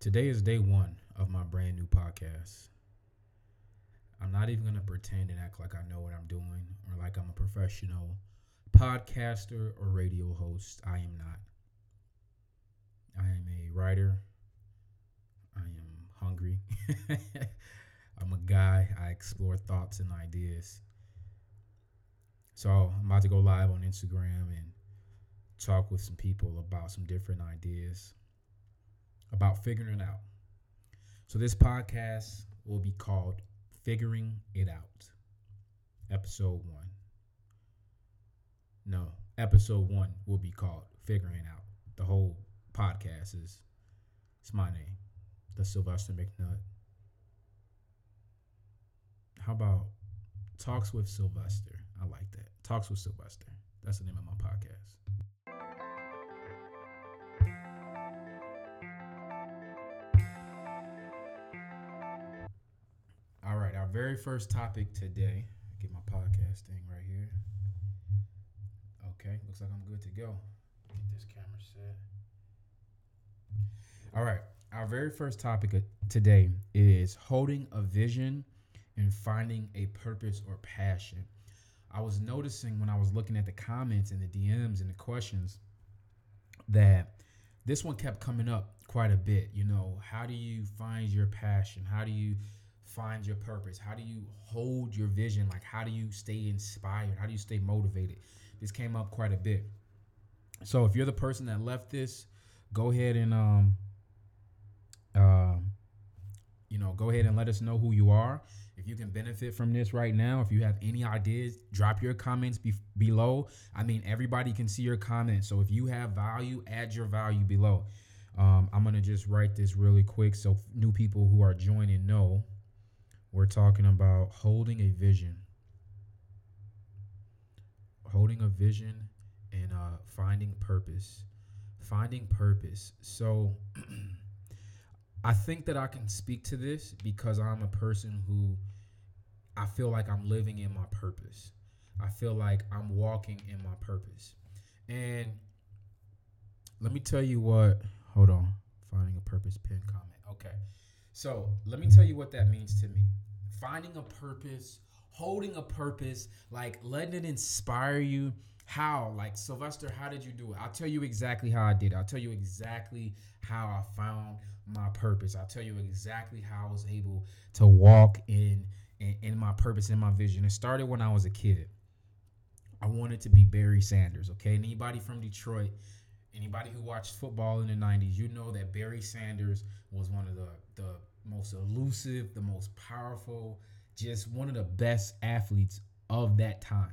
Today is day one of my brand new podcast. I'm not even going to pretend and act like I know what I'm doing or like I'm a professional podcaster or radio host. I am not. I am a writer. I am hungry. I'm a guy. I explore thoughts and ideas. So I'm about to go live on Instagram and talk with some people about some different ideas about figuring it out. So this podcast will be called Figuring It Out. Episode 1. No, episode 1 will be called Figuring Out. The whole podcast is it's my name, the Sylvester McNutt. How about Talks with Sylvester? I like that. Talks with Sylvester. That's the name of my podcast. Very first topic today. Get my podcast thing right here. Okay, looks like I'm good to go. Get this camera set. All right, our very first topic today is holding a vision and finding a purpose or passion. I was noticing when I was looking at the comments and the DMs and the questions that this one kept coming up quite a bit. You know, how do you find your passion? How do you find your purpose? How do you hold your vision? Like, how do you stay inspired? How do you stay motivated? This came up quite a bit. So, if you're the person that left this, go ahead and um, uh, you know, go ahead and let us know who you are. If you can benefit from this right now, if you have any ideas, drop your comments be- below. I mean, everybody can see your comments. So if you have value, add your value below. Um, I'm gonna just write this really quick so new people who are joining know we're talking about holding a vision. Holding a vision and uh, finding purpose. Finding purpose. So I think that I can speak to this because I'm a person who I feel like I'm living in my purpose. I feel like I'm walking in my purpose. And let me tell you what, hold on, finding a purpose pin comment. Okay. So let me tell you what that means to me. Finding a purpose, holding a purpose, like letting it inspire you. How? Like Sylvester, how did you do it? I'll tell you exactly how I did. It. I'll tell you exactly how I found my purpose. I'll tell you exactly how I was able to walk in in, in my purpose and my vision. It started when I was a kid. I wanted to be Barry Sanders. Okay, anybody from Detroit, anybody who watched football in the '90s, you know that Barry Sanders was one of the the most elusive, the most powerful, just one of the best athletes of that time.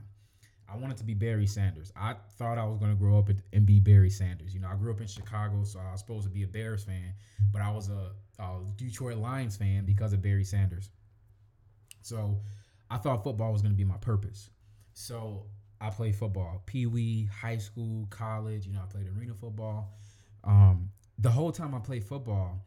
I wanted to be Barry Sanders. I thought I was going to grow up and be Barry Sanders. You know, I grew up in Chicago, so I was supposed to be a Bears fan, but I was a, a Detroit Lions fan because of Barry Sanders. So I thought football was going to be my purpose. So I played football, pee wee, high school, college. You know, I played arena football. Um, the whole time I played football,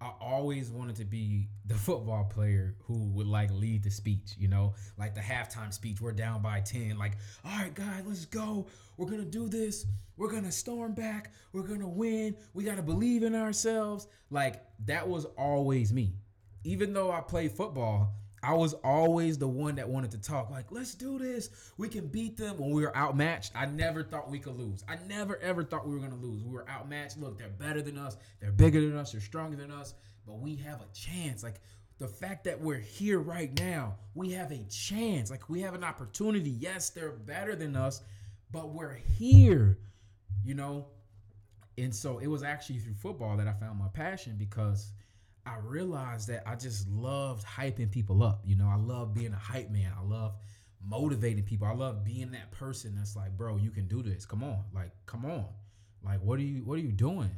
I always wanted to be the football player who would like lead the speech, you know, like the halftime speech. We're down by 10. Like, all right, guys, let's go. We're going to do this. We're going to storm back. We're going to win. We got to believe in ourselves. Like, that was always me. Even though I played football, I was always the one that wanted to talk, like, let's do this. We can beat them when we were outmatched. I never thought we could lose. I never, ever thought we were to lose. We were outmatched. Look, they're better than us. They're bigger than us. They're stronger than us. But we have a chance. Like, the fact that we're here right now, we have a chance. Like, we have an opportunity. Yes, they're better than us, but we're here, you know? And so it was actually through football that I found my passion because – I realized that I just loved hyping people up. You know, I love being a hype man. I love motivating people. I love being that person that's like, bro, you can do this. Come on. Like, come on. Like, what are you what are you doing?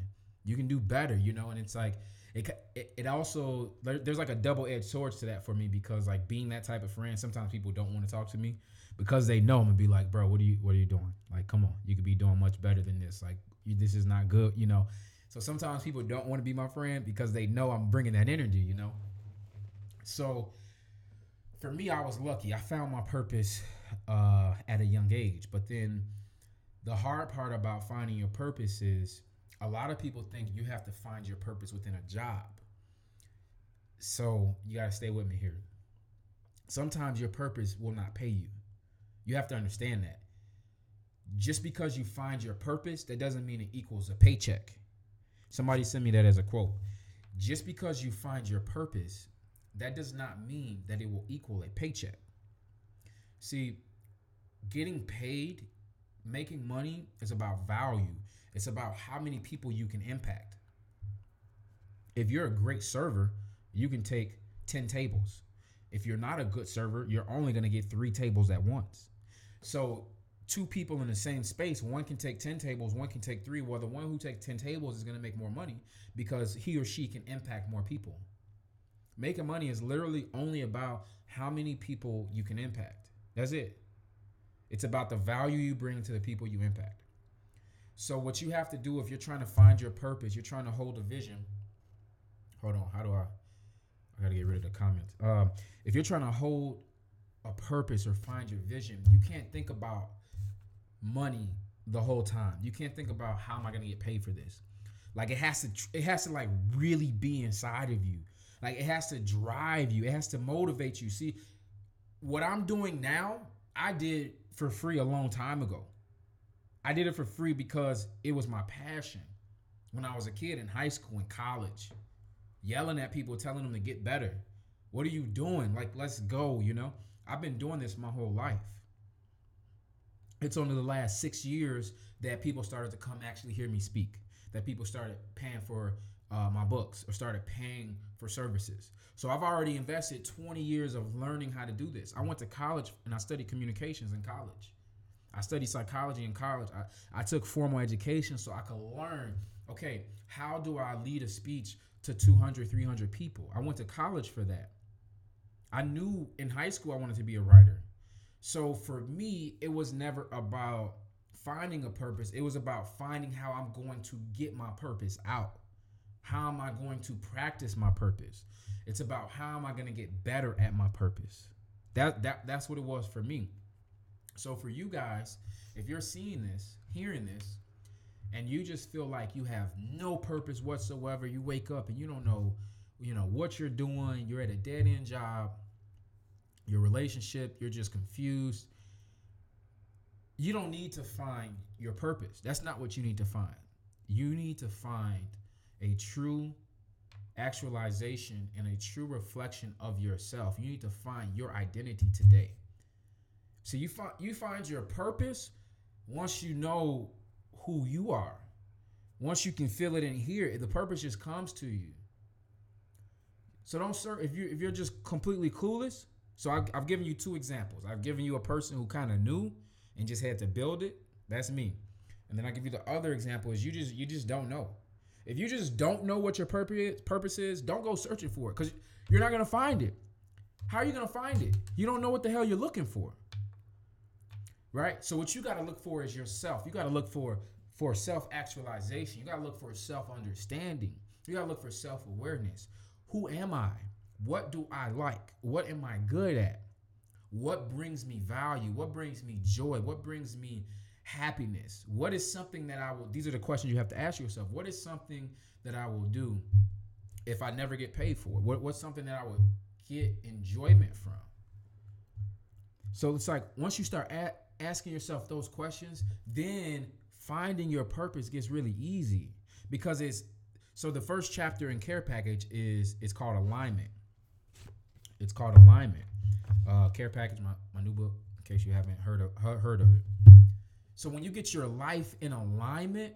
You can do better, you know? And it's like it it, also there's like a double-edged sword to that for me because like being that type of friend, sometimes people don't want to talk to me because they know I'm gonna be like, bro, what are you what are you doing? Like, come on. You could be doing much better than this. Like, you, this is not good, you know? So sometimes people don't want to be my friend because they know I'm bringing that energy, you know? So for me, I was lucky. I found my purpose uh, at a young age. But then the hard part about finding your purpose is a lot of people think you have to find your purpose within a job. So you got to stay with me here. Sometimes your purpose will not pay you. You have to understand that. Just because you find your purpose, that doesn't mean it equals a paycheck. Somebody sent me that as a quote. Just because you find your purpose, that does not mean that it will equal a paycheck. See, getting paid, making money is about value. It's about how many people you can impact. If you're a great server, you can take 10 tables. If you're not a good server, you're only going to get three tables at once. So, two people in the same space, one can take 10 tables, one can take three. Well, the one who takes 10 tables is going to make more money because he or she can impact more people. Making money is literally only about how many people you can impact. That's it. It's about the value you bring to the people you impact. So, what you have to do if you're trying to find your purpose, you're trying to hold a vision. Hold on, how do I? I gotta get rid of the comments. Um, if you're trying to hold a purpose or find your vision, you can't think about money the whole time. You can't think about how am I gonna get paid for this. Like it has to, it has to like really be inside of you. Like it has to drive you. It has to motivate you. See, what I'm doing now, I did for free a long time ago. I did it for free because it was my passion. When I was a kid in high school and college, yelling at people, telling them to get better. What are you doing? Like, let's go, you know? I've been doing this my whole life. It's only the last six years that people started to come actually hear me speak, that people started paying for uh, my books or started paying for services. So I've already invested 20 years of learning how to do this. I went to college and I studied communications in college. I studied psychology in college. I, I took formal education so I could learn okay, how do I lead a speech to 200, 300 people? I went to college for that. I knew in high school I wanted to be a writer. So for me, it was never about finding a purpose, it was about finding how I'm going to get my purpose out. How am I going to practice my purpose? It's about how am I going to get better at my purpose. That that that's what it was for me. So for you guys, if you're seeing this, hearing this, and you just feel like you have no purpose whatsoever, you wake up and you don't know, you know, what you're doing, you're at a dead end job, your relationship, you're just confused. You don't need to find your purpose. That's not what you need to find. You need to find a true actualization and a true reflection of yourself. You need to find your identity today. So you find you find your purpose once you know who you are. Once you can feel it in here, the purpose just comes to you. So don't serve if you if you're just completely clueless. So I've, I've given you two examples. I've given you a person who kind of knew and just had to build it. That's me. And then I give you the other example is you just you just don't know. If you just don't know what your purpose purpose is, don't go searching for it because you're not gonna find it. How are you gonna find it? You don't know what the hell you're looking for. Right? So what you gotta look for is yourself. You gotta look for for self-actualization. You gotta look for self-understanding. You gotta look for self-awareness. Who am I? What do I like? What am I good at? What brings me value? What brings me joy? What brings me happiness? What is something that I will, these are the questions you have to ask yourself. What is something that I will do if I never get paid for? What, what's something that I would get enjoyment from? So it's like once you start asking yourself those questions, then finding your purpose gets really easy because it's so the first chapter in care package is it's called alignment. It's called alignment. Uh, care package, my, my new book, in case you haven't heard of heard of it. So when you get your life in alignment,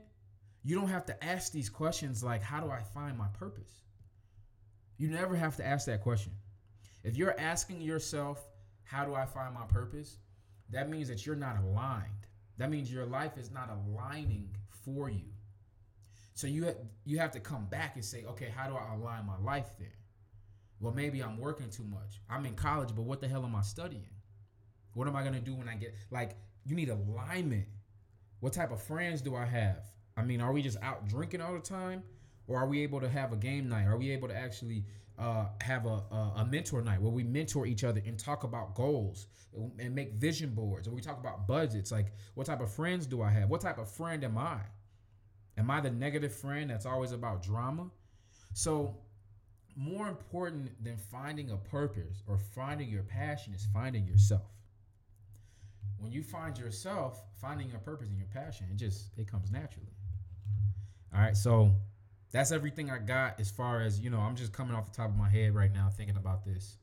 you don't have to ask these questions like, how do I find my purpose? You never have to ask that question. If you're asking yourself, how do I find my purpose? That means that you're not aligned. That means your life is not aligning for you. So you you have to come back and say, okay, how do I align my life then? Well, maybe I'm working too much. I'm in college, but what the hell am I studying? What am I gonna do when I get like you need alignment. What type of friends do I have? I mean, are we just out drinking all the time? Or are we able to have a game night? Are we able to actually uh, have a, a, a, mentor night where we mentor each other and talk about goals and make vision boards? Or we talk about budgets? Like, what type of friends do I have? What type of friend am I? Am I the negative friend that's always about drama? So, more important than finding a purpose or finding your passion is finding yourself. When you find yourself, finding your purpose and your passion, it just it comes naturally. All right, so that's everything I got as far as, you know, I'm just coming off the top of my head right now thinking about this.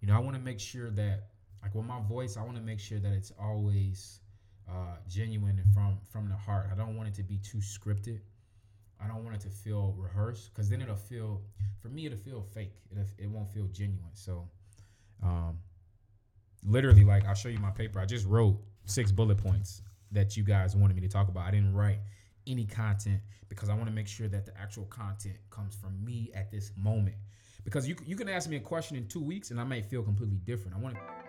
You know, I want to make sure that like with my voice, I want to make sure that it's always uh, genuine and from from the heart. I don't want it to be too scripted. I don't want it to feel rehearsed because then it'll feel for me it'll feel fake. It it won't feel genuine. So, um, literally, like I'll show you my paper. I just wrote six bullet points that you guys wanted me to talk about. I didn't write any content because I want to make sure that the actual content comes from me at this moment. Because you you can ask me a question in two weeks and I might feel completely different. I want to.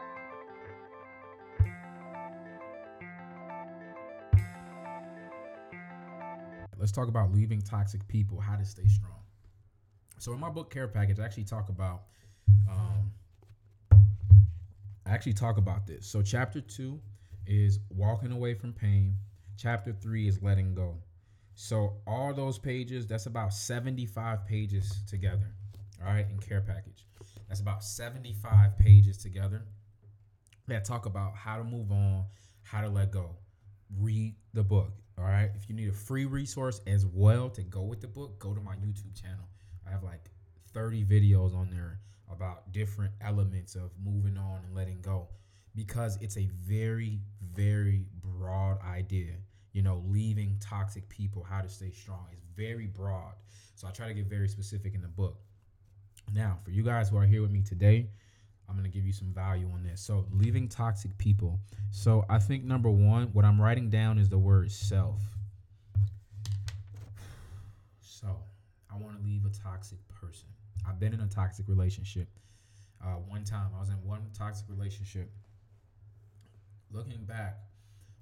Let's talk about leaving toxic people, how to stay strong. So in my book care package, I actually talk about um, I actually talk about this. So chapter two is walking away from pain. Chapter three is letting go. So all those pages, that's about 75 pages together. All right, in care package. That's about 75 pages together that talk about how to move on, how to let go. Read the book. All right. If you need a free resource as well to go with the book, go to my YouTube channel. I have like 30 videos on there about different elements of moving on and letting go because it's a very, very broad idea you know, leaving toxic people, how to stay strong. It's very broad. So I try to get very specific in the book. Now, for you guys who are here with me today, I'm going to give you some value on this. So, leaving toxic people. So, I think number one, what I'm writing down is the word self. So, I want to leave a toxic person. I've been in a toxic relationship. Uh, one time, I was in one toxic relationship. Looking back,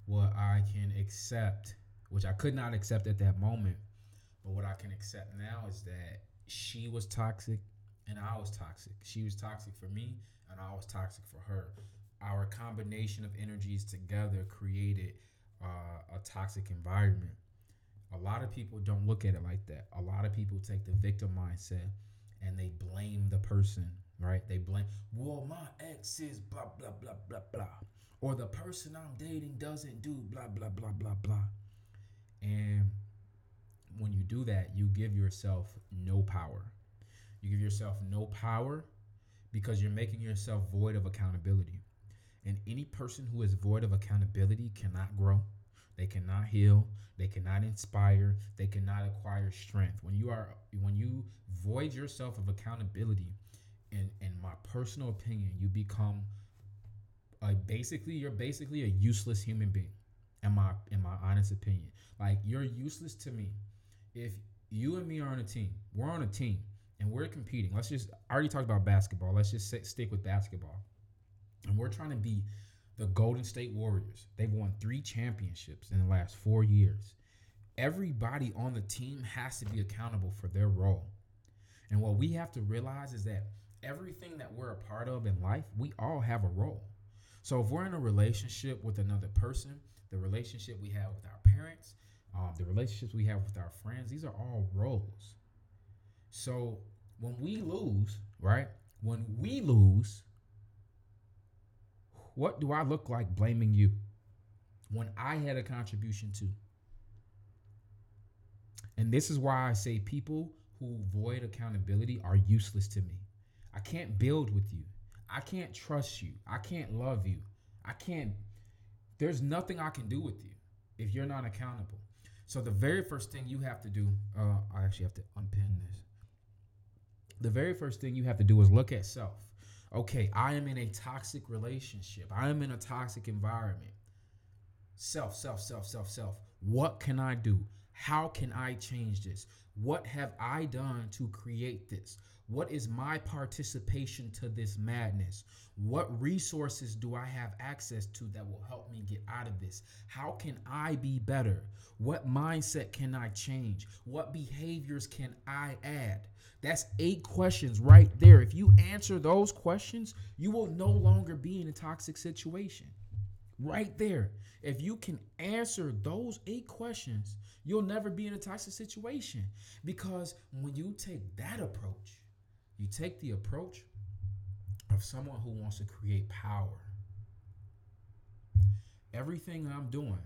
what I can accept, which I could not accept at that moment, but what I can accept now is that she was toxic and I was toxic. She was toxic for me and I was toxic for her. Our combination of energies together created uh, a toxic environment. A lot of people don't look at it like that. A lot of people take the victim mindset and they blame the person, right? They blame, well, my ex is blah, blah, blah, blah, blah or the person I'm dating doesn't do blah, blah, blah, blah, blah. And when you do that, you give yourself no power. You give yourself no power because you're making yourself void of accountability. And any person who is void of accountability cannot grow. They cannot heal. They cannot inspire. They cannot acquire strength. When you are when you void yourself of accountability, in in my personal opinion, you become a basically, you're basically a useless human being. In my in my honest opinion, like you're useless to me. If you and me are on a team, we're on a team and we're competing. Let's just I already talked about basketball. Let's just sit, stick with basketball, and we're trying to be the Golden State Warriors. They've won three championships in the last four years. Everybody on the team has to be accountable for their role. And what we have to realize is that everything that we're a part of in life, we all have a role. So if we're in a relationship with another person, the relationship we have with our parents, um, the relationships we have with our friends, these are all roles. So when we lose, right? When we lose, what do I look like blaming you when I had a contribution too? And this is why I say people who void accountability are useless to me. I can't build with you. I can't trust you. I can't love you. I can't, there's nothing I can do with you if you're not accountable. So the very first thing you have to do, uh, I actually have to unpin this. The very first thing you have to do is look at self. Okay, I am in a toxic relationship. I am in a toxic environment. Self, self, self, self, self. What can I do? How can I change this? What have I done to create this? What is my participation to this madness? What resources do I have access to that will help me get out of this? How can I be better? What mindset can I change? What behaviors can I add? That's eight questions right there. If you answer those questions, you will no longer be in a toxic situation. Right there. If you can answer those eight questions, you'll never be in a toxic situation. Because when you take that approach, you take the approach of someone who wants to create power. Everything I'm doing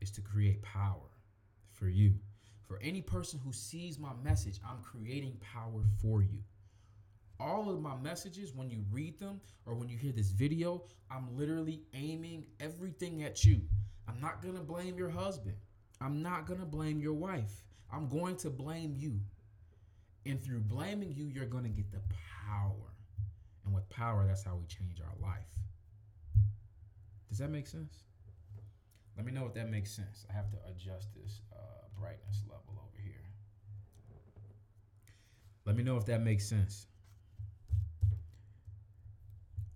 is to create power for you. For any person who sees my message, I'm creating power for you all of my messages, when you read them or when you hear this video, I'm literally aiming everything at you. I'm not to blame your husband. I'm not going to blame your wife. I'm going to blame you. And through blaming you, you're going to get the power. And with power, that's how we change our life. Does that make sense? Let me know if that makes sense. I have to adjust this uh, brightness level over here. Let me know if that makes sense.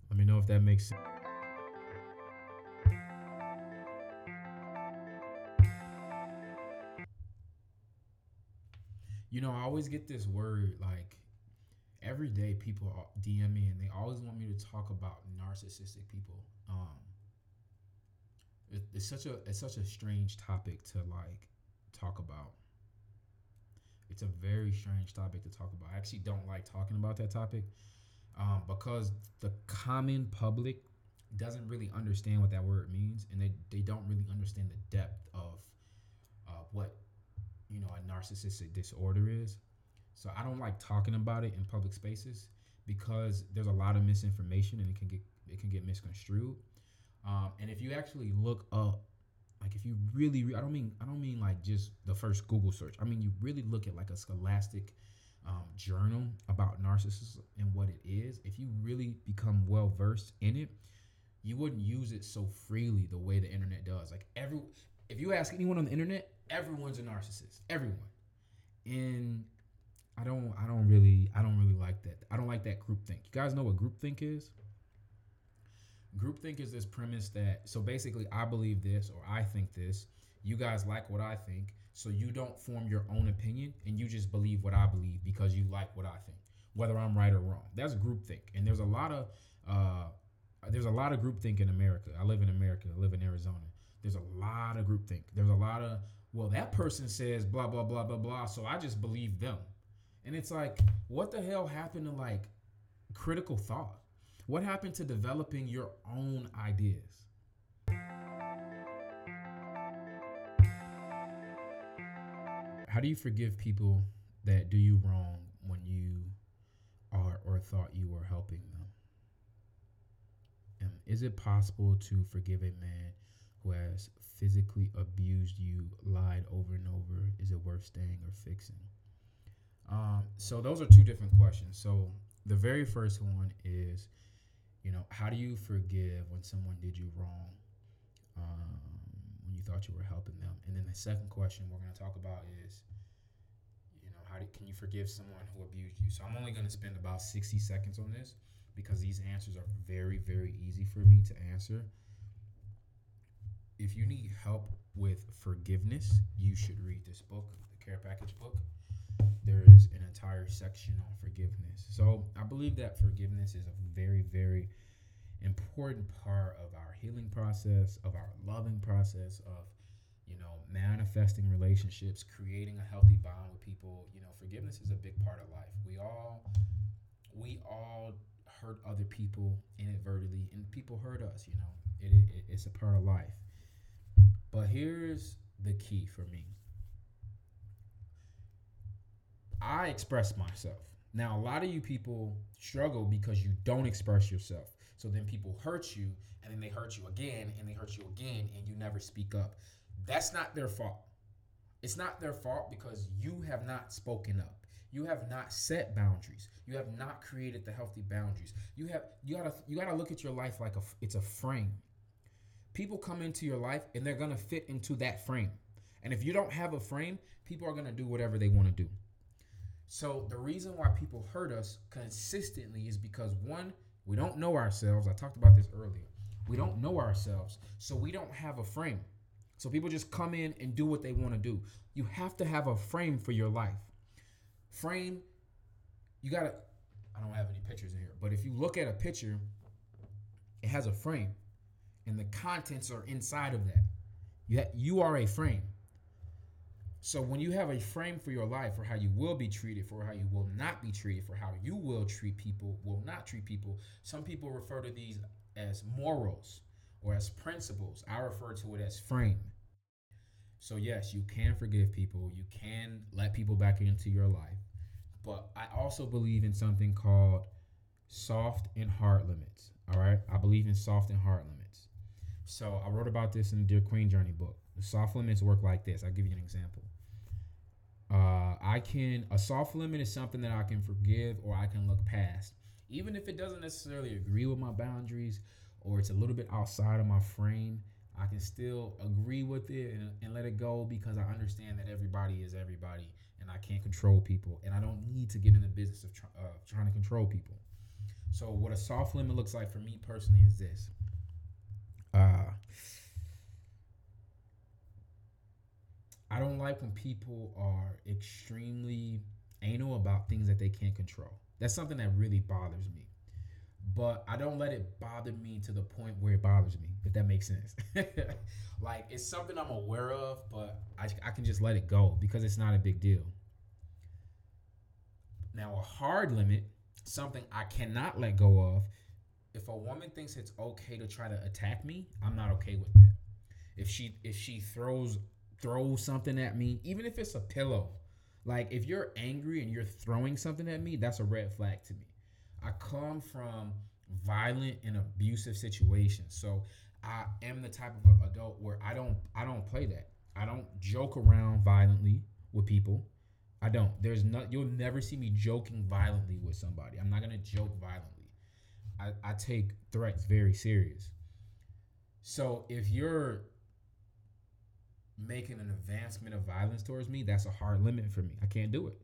Let me know if that makes sense. You know, I always get this word like every day people DM me and they always want me to talk about narcissistic people. Um, it, it's such a it's such a strange topic to like talk about. It's a very strange topic to talk about. I actually don't like talking about that topic um, because the common public doesn't really understand what that word means and they, they don't really understand the depth of uh, what you know a narcissistic disorder is. So i don't like talking about it in public spaces because there's a lot of misinformation and it can get it can get misconstrued. Um, and if you actually look up like if you really i don't mean i don't mean like just the first google search. I mean you really look at like a scholastic um, journal about narcissism and what it is, if you really become well versed in it, you wouldn't use it so freely the way the internet does. Like every, if you ask anyone on the internet, everyone's a narcissist. Everyone, and I don't, I don't really, I don't really like that. I don't like that groupthink. You guys know what groupthink is? Groupthink is this premise that so basically I believe this or I think this. You guys like what I think so you don't form your own opinion and you just believe what I believe because you like what I think, whether I'm right or wrong. That's groupthink. And there's a lot of uh, there's a lot of groupthink in America. I live in America. I live in Arizona. There's a lot of groupthink. There's a lot of well, that person says blah blah blah blah blah, so I just believe them. And it's like, what the hell happened to like critical thought? What happened to developing your own ideas? how do you forgive people that do you wrong when you are or thought you were helping them? And is it possible to forgive a man who has physically abused you, lied over and over? Is it worth staying or fixing? Um, so those are two different questions. So the very first one is, you know, how do you forgive when someone did you wrong? Um, when you thought you were helping them. And then the second question we're going to talk about is, you know, how do, can you forgive someone who abused you? So I'm only going to spend about 60 seconds on this because these answers are very, very easy for me to answer. If you need help with forgiveness, you should read this book, the Care Package book. There is an entire section on forgiveness. So I believe that forgiveness is a very, very important part of our healing process, of our loving process, of you know manifesting relationships, creating a healthy bond with people. You know, forgiveness is a big part of life. We all we all hurt other people inadvertently, and people hurt us. You know, it, it, it's a part of life. But here's the key for me. I express myself. Now, a lot of you people struggle because you don't express yourself. So then people hurt you, and then they hurt you again, and they hurt you again, and you never speak up. That's not their fault. It's not their fault because you have not spoken up. You have not set boundaries. You have not created the healthy boundaries. You have you gotta you gotta look at your life like a it's a frame. People come into your life and they're gonna fit into that frame. And if you don't have a frame, people are gonna do whatever they want to do. So the reason why people hurt us consistently is because one, we don't know ourselves. I talked about this earlier. We don't know ourselves, so we don't have a frame. So people just come in and do what they want to do. You have to have a frame for your life. Frame, you got to, I don't have any pictures in here, but if you look at a picture, it has a frame. And the contents are inside of that. You you are a frame. So when you have a frame for your life, for how you will be treated, for how you will not be treated, for how you will treat people, will not treat people, some people refer to these as morals or as principles. I refer to it as frame. So yes, you can forgive people, you can let people back into your life, but I also believe in something called soft and hard limits. All right, I believe in soft and hard limits. So I wrote about this in the Dear Queen Journey book. The soft limits work like this. I'll give you an example. Uh, I can a soft limit is something that I can forgive or I can look past, even if it doesn't necessarily agree with my boundaries or it's a little bit outside of my frame. I can still agree with it and, and let it go because I understand that everybody is everybody and I can't control people and I don't need to get in the business of try, uh, trying to control people. So what a soft limit looks like for me personally is this. Uh, I don't like when people are extremely anal about things that they can't control. That's something that really bothers me. But I don't let it bother me to the point where it bothers me, if that makes sense. like it's something I'm aware of, but I, I can just let it go because it's not a big deal. Now, a hard limit, something I cannot let go of. If a woman thinks it's okay to try to attack me, I'm not okay with that. If she if she throws throw something at me, even if it's a pillow. Like if you're angry and you're throwing something at me, that's a red flag to me. I come from violent and abusive situations. So I am the type of adult where I don't I don't play that. I don't joke around violently with people. I don't. There's not you'll never see me joking violently with somebody. I'm not gonna joke violently. I, I take threats very serious. So if you're making an advancement of violence towards me, that's a hard limit for me. I can't do it.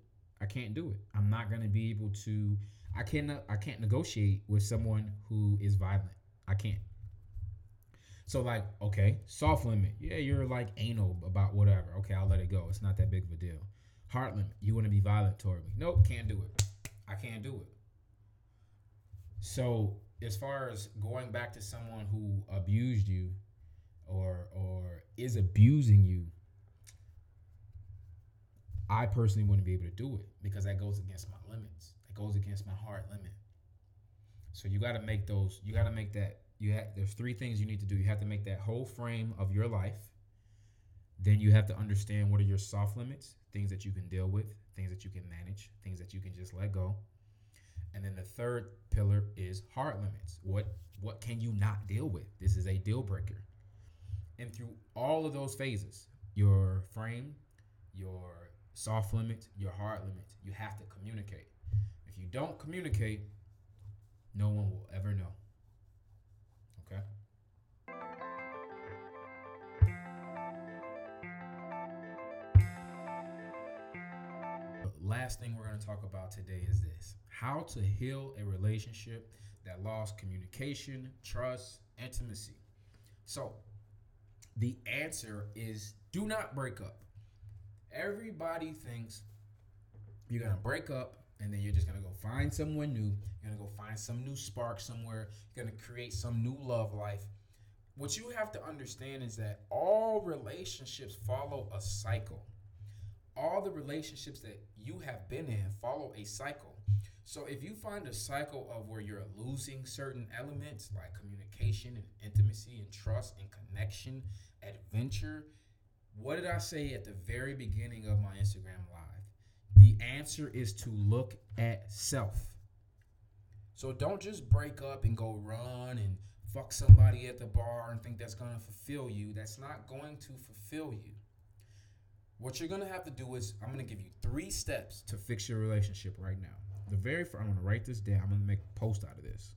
I can't do it. I'm not gonna be able to. I cannot. I can't negotiate with someone who is violent. I can't. So like, okay, soft limit. Yeah, you're like anal about whatever. Okay, I'll let it go. It's not that big of a deal. Hard limit. You want to be violent toward me? Nope, can't do it. I can't do it. So as far as going back to someone who abused you or or is abusing you, I personally wouldn't be able to do it because that goes against my limits. It goes against my hard limit. So you got to make those. You got to make that. You have. There's three things you need to do. You have to make that whole frame of your life. Then you have to understand what are your soft limits, things that you can deal with, things that you can manage, things that you can just let go. And then the third pillar is hard limits. What what can you not deal with? This is a deal breaker. And through all of those phases, your frame, your soft limits, your hard limits, you have to communicate. If you don't communicate, no one will ever know. Okay? Last thing we're going to talk about today is this how to heal a relationship that lost communication, trust, intimacy. So, the answer is do not break up. Everybody thinks you're going to break up and then you're just going to go find someone new. You're going to go find some new spark somewhere. You're going to create some new love life. What you have to understand is that all relationships follow a cycle. All the relationships that you have been in follow a cycle. So if you find a cycle of where you're losing certain elements like communication and intimacy and trust and connection, adventure, what did I say at the very beginning of my Instagram live? The answer is to look at self. So don't just break up and go run and fuck somebody at the bar and think that's going to fulfill you. That's not going to fulfill you. What you're to have to do is I'm to give you three steps to fix your relationship right now. The very first, I'm to write this down. I'm to make a post out of this.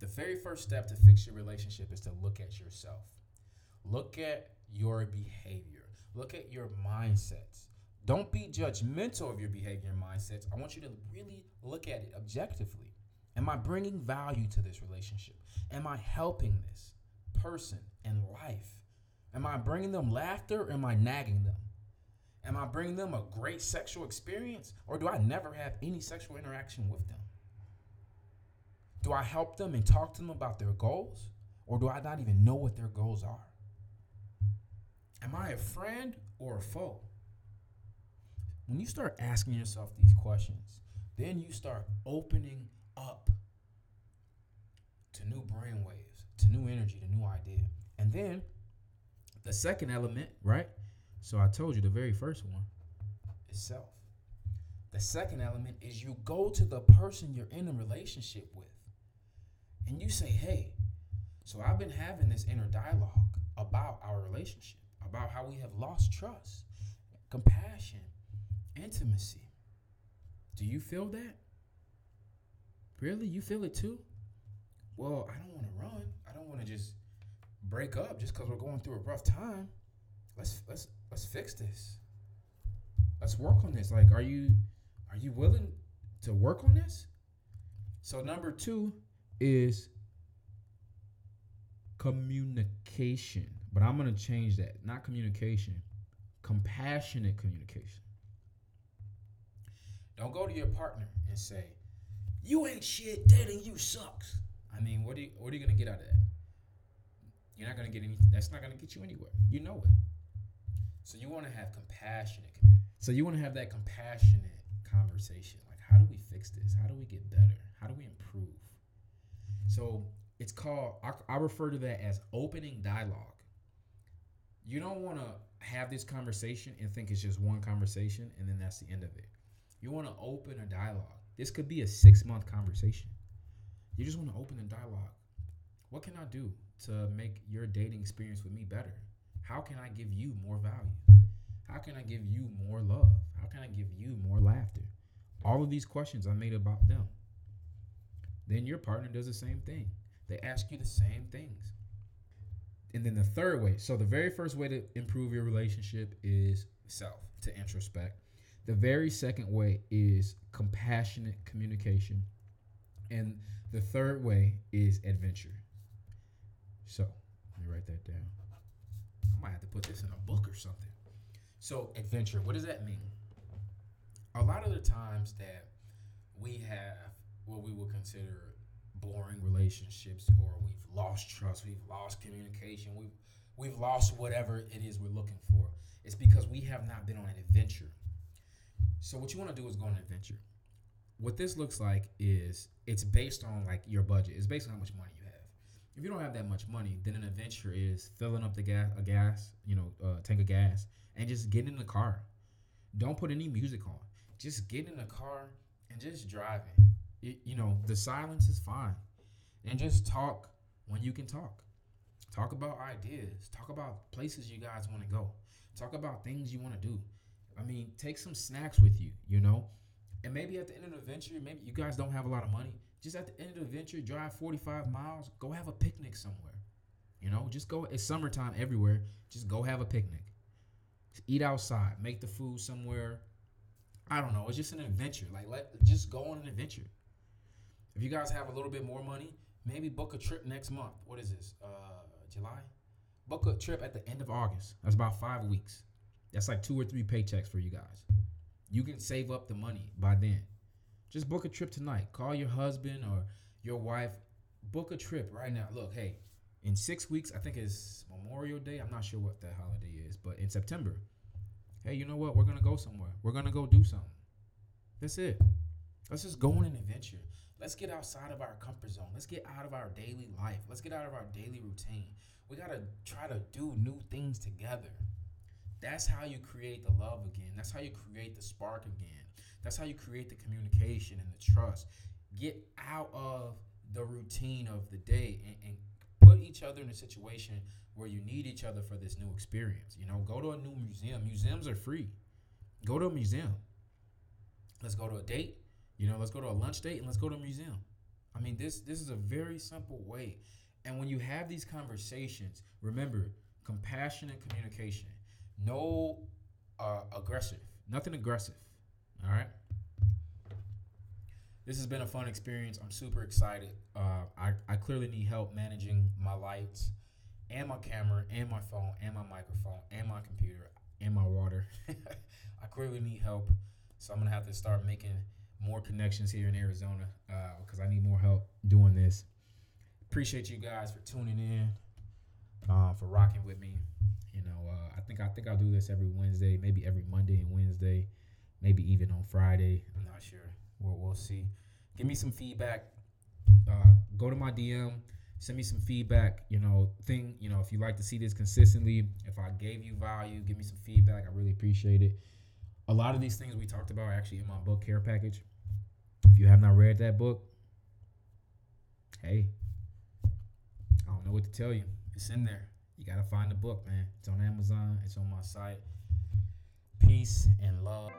The very first step to fix your relationship is to look at yourself. Look at your behavior. Look at your mindsets. Don't be judgmental of your behavior and mindsets. I want you to really look at it objectively. Am I bringing value to this relationship? Am I helping this person in life? Am I bringing them laughter or am I nagging them? Am I bringing them a great sexual experience or do I never have any sexual interaction with them? Do I help them and talk to them about their goals Or do I not even know what their goals are? Am I a friend or a foe? When you start asking yourself these questions, then you start opening up to new brain waves, to new energy, to new idea. And then the second element, right? So I told you the very first one is self. The second element is you go to the person you're in a relationship with and you say, hey, so I've been having this inner dialogue about our relationship, about how we have lost trust, compassion, intimacy. Do you feel that? Really? You feel it too? Well, I don't want to run. I don't want to just break up just because we're going through a rough time. Let's let's let's fix this. Let's work on this. Like, are you are you willing to work on this? So number two is communication. But I'm gonna change that. Not communication. Compassionate communication. Don't go to your partner and say, "You ain't shit. Dating you sucks." I mean, what are you what are you gonna get out of that? You're not gonna get any. That's not gonna get you anywhere. You know it. So you want to have compassionate. So you want to have that compassionate conversation. Like, how do we fix this? How do we get better? How do we improve? So it's called. I, I refer to that as opening dialogue. You don't want to have this conversation and think it's just one conversation and then that's the end of it. You want to open a dialogue. This could be a six month conversation. You just want to open a dialogue. What can I do to make your dating experience with me better? How can I give you more value? How can I give you more love? How can I give you more laughter? All of these questions I made about them. Then your partner does the same thing. They ask you the same things. And then the third way, so the very first way to improve your relationship is self, to introspect. The very second way is compassionate communication. And the third way is adventure. So let me write that down. I might have to put this in a book or something. So, adventure, what does that mean? A lot of the times that we have what we would consider boring relationships or we've lost trust, we've lost communication, we've we've lost whatever it is we're looking for. It's because we have not been on an adventure. So what you want to do is go on an adventure. What this looks like is it's based on like your budget. It's based on how much money. If you don't have that much money, then an adventure is filling up the gas, a gas, you know, uh, tank of gas, and just get in the car. Don't put any music on. Just get in the car and just driving. It, you know, the silence is fine. And just talk when you can talk. Talk about ideas. Talk about places you guys want to go. Talk about things you want to do. I mean, take some snacks with you, you know? And maybe at the end of the adventure, maybe you guys don't have a lot of money. Just at the end of the adventure, drive 45 miles, go have a picnic somewhere. You know, just go. It's summertime everywhere. Just go have a picnic eat outside, make the food somewhere. I don't know. It's just an adventure. Like let just go on an adventure. If you guys have a little bit more money, maybe book a trip next month. What is this? Uh, July. Book a trip at the end of August. That's about five weeks. That's like two or three paychecks for you guys. You can save up the money by then. Just book a trip tonight. Call your husband or your wife. Book a trip right now. Look, hey, in six weeks, I think it's Memorial Day. I'm not sure what that holiday is, but in September, hey, you know what? We're gonna go somewhere. We're gonna go do something. That's it. Let's just go on an adventure. Let's get outside of our comfort zone. Let's get out of our daily life. Let's get out of our daily routine. We gotta try to do new things together. That's how you create the love again. That's how you create the spark again. That's how you create the communication and the trust. Get out of the routine of the day and, and put each other in a situation where you need each other for this new experience. You know, go to a new museum. Museums are free. Go to a museum. Let's go to a date. You know, let's go to a lunch date and let's go to a museum. I mean, this this is a very simple way. And when you have these conversations, remember compassionate communication. No uh, aggressive. Nothing aggressive. All right this has been a fun experience. I'm super excited. Uh, I, I clearly need help managing my lights and my camera and my phone and my microphone and my computer and my water. I clearly need help. So I'm going to have to start making more connections here in Arizona because uh, I need more help doing this. appreciate you guys for tuning in, uh, for rocking with me. You know, uh, I think I think I'll do this every Wednesday, maybe every Monday and Wednesday, maybe even on Friday. I'm not sure. We'll we'll see. Give me some feedback. Uh, go to my DM. Send me some feedback. You know, thing. You know, if you like to see this consistently, if I gave you value, give me some feedback. I really appreciate it. A lot of these things we talked about are actually in my book care package. If you have not read that book, hey, I don't know what to tell you. It's in there. You gotta find the book, man. It's on Amazon. It's on my site. Peace and love.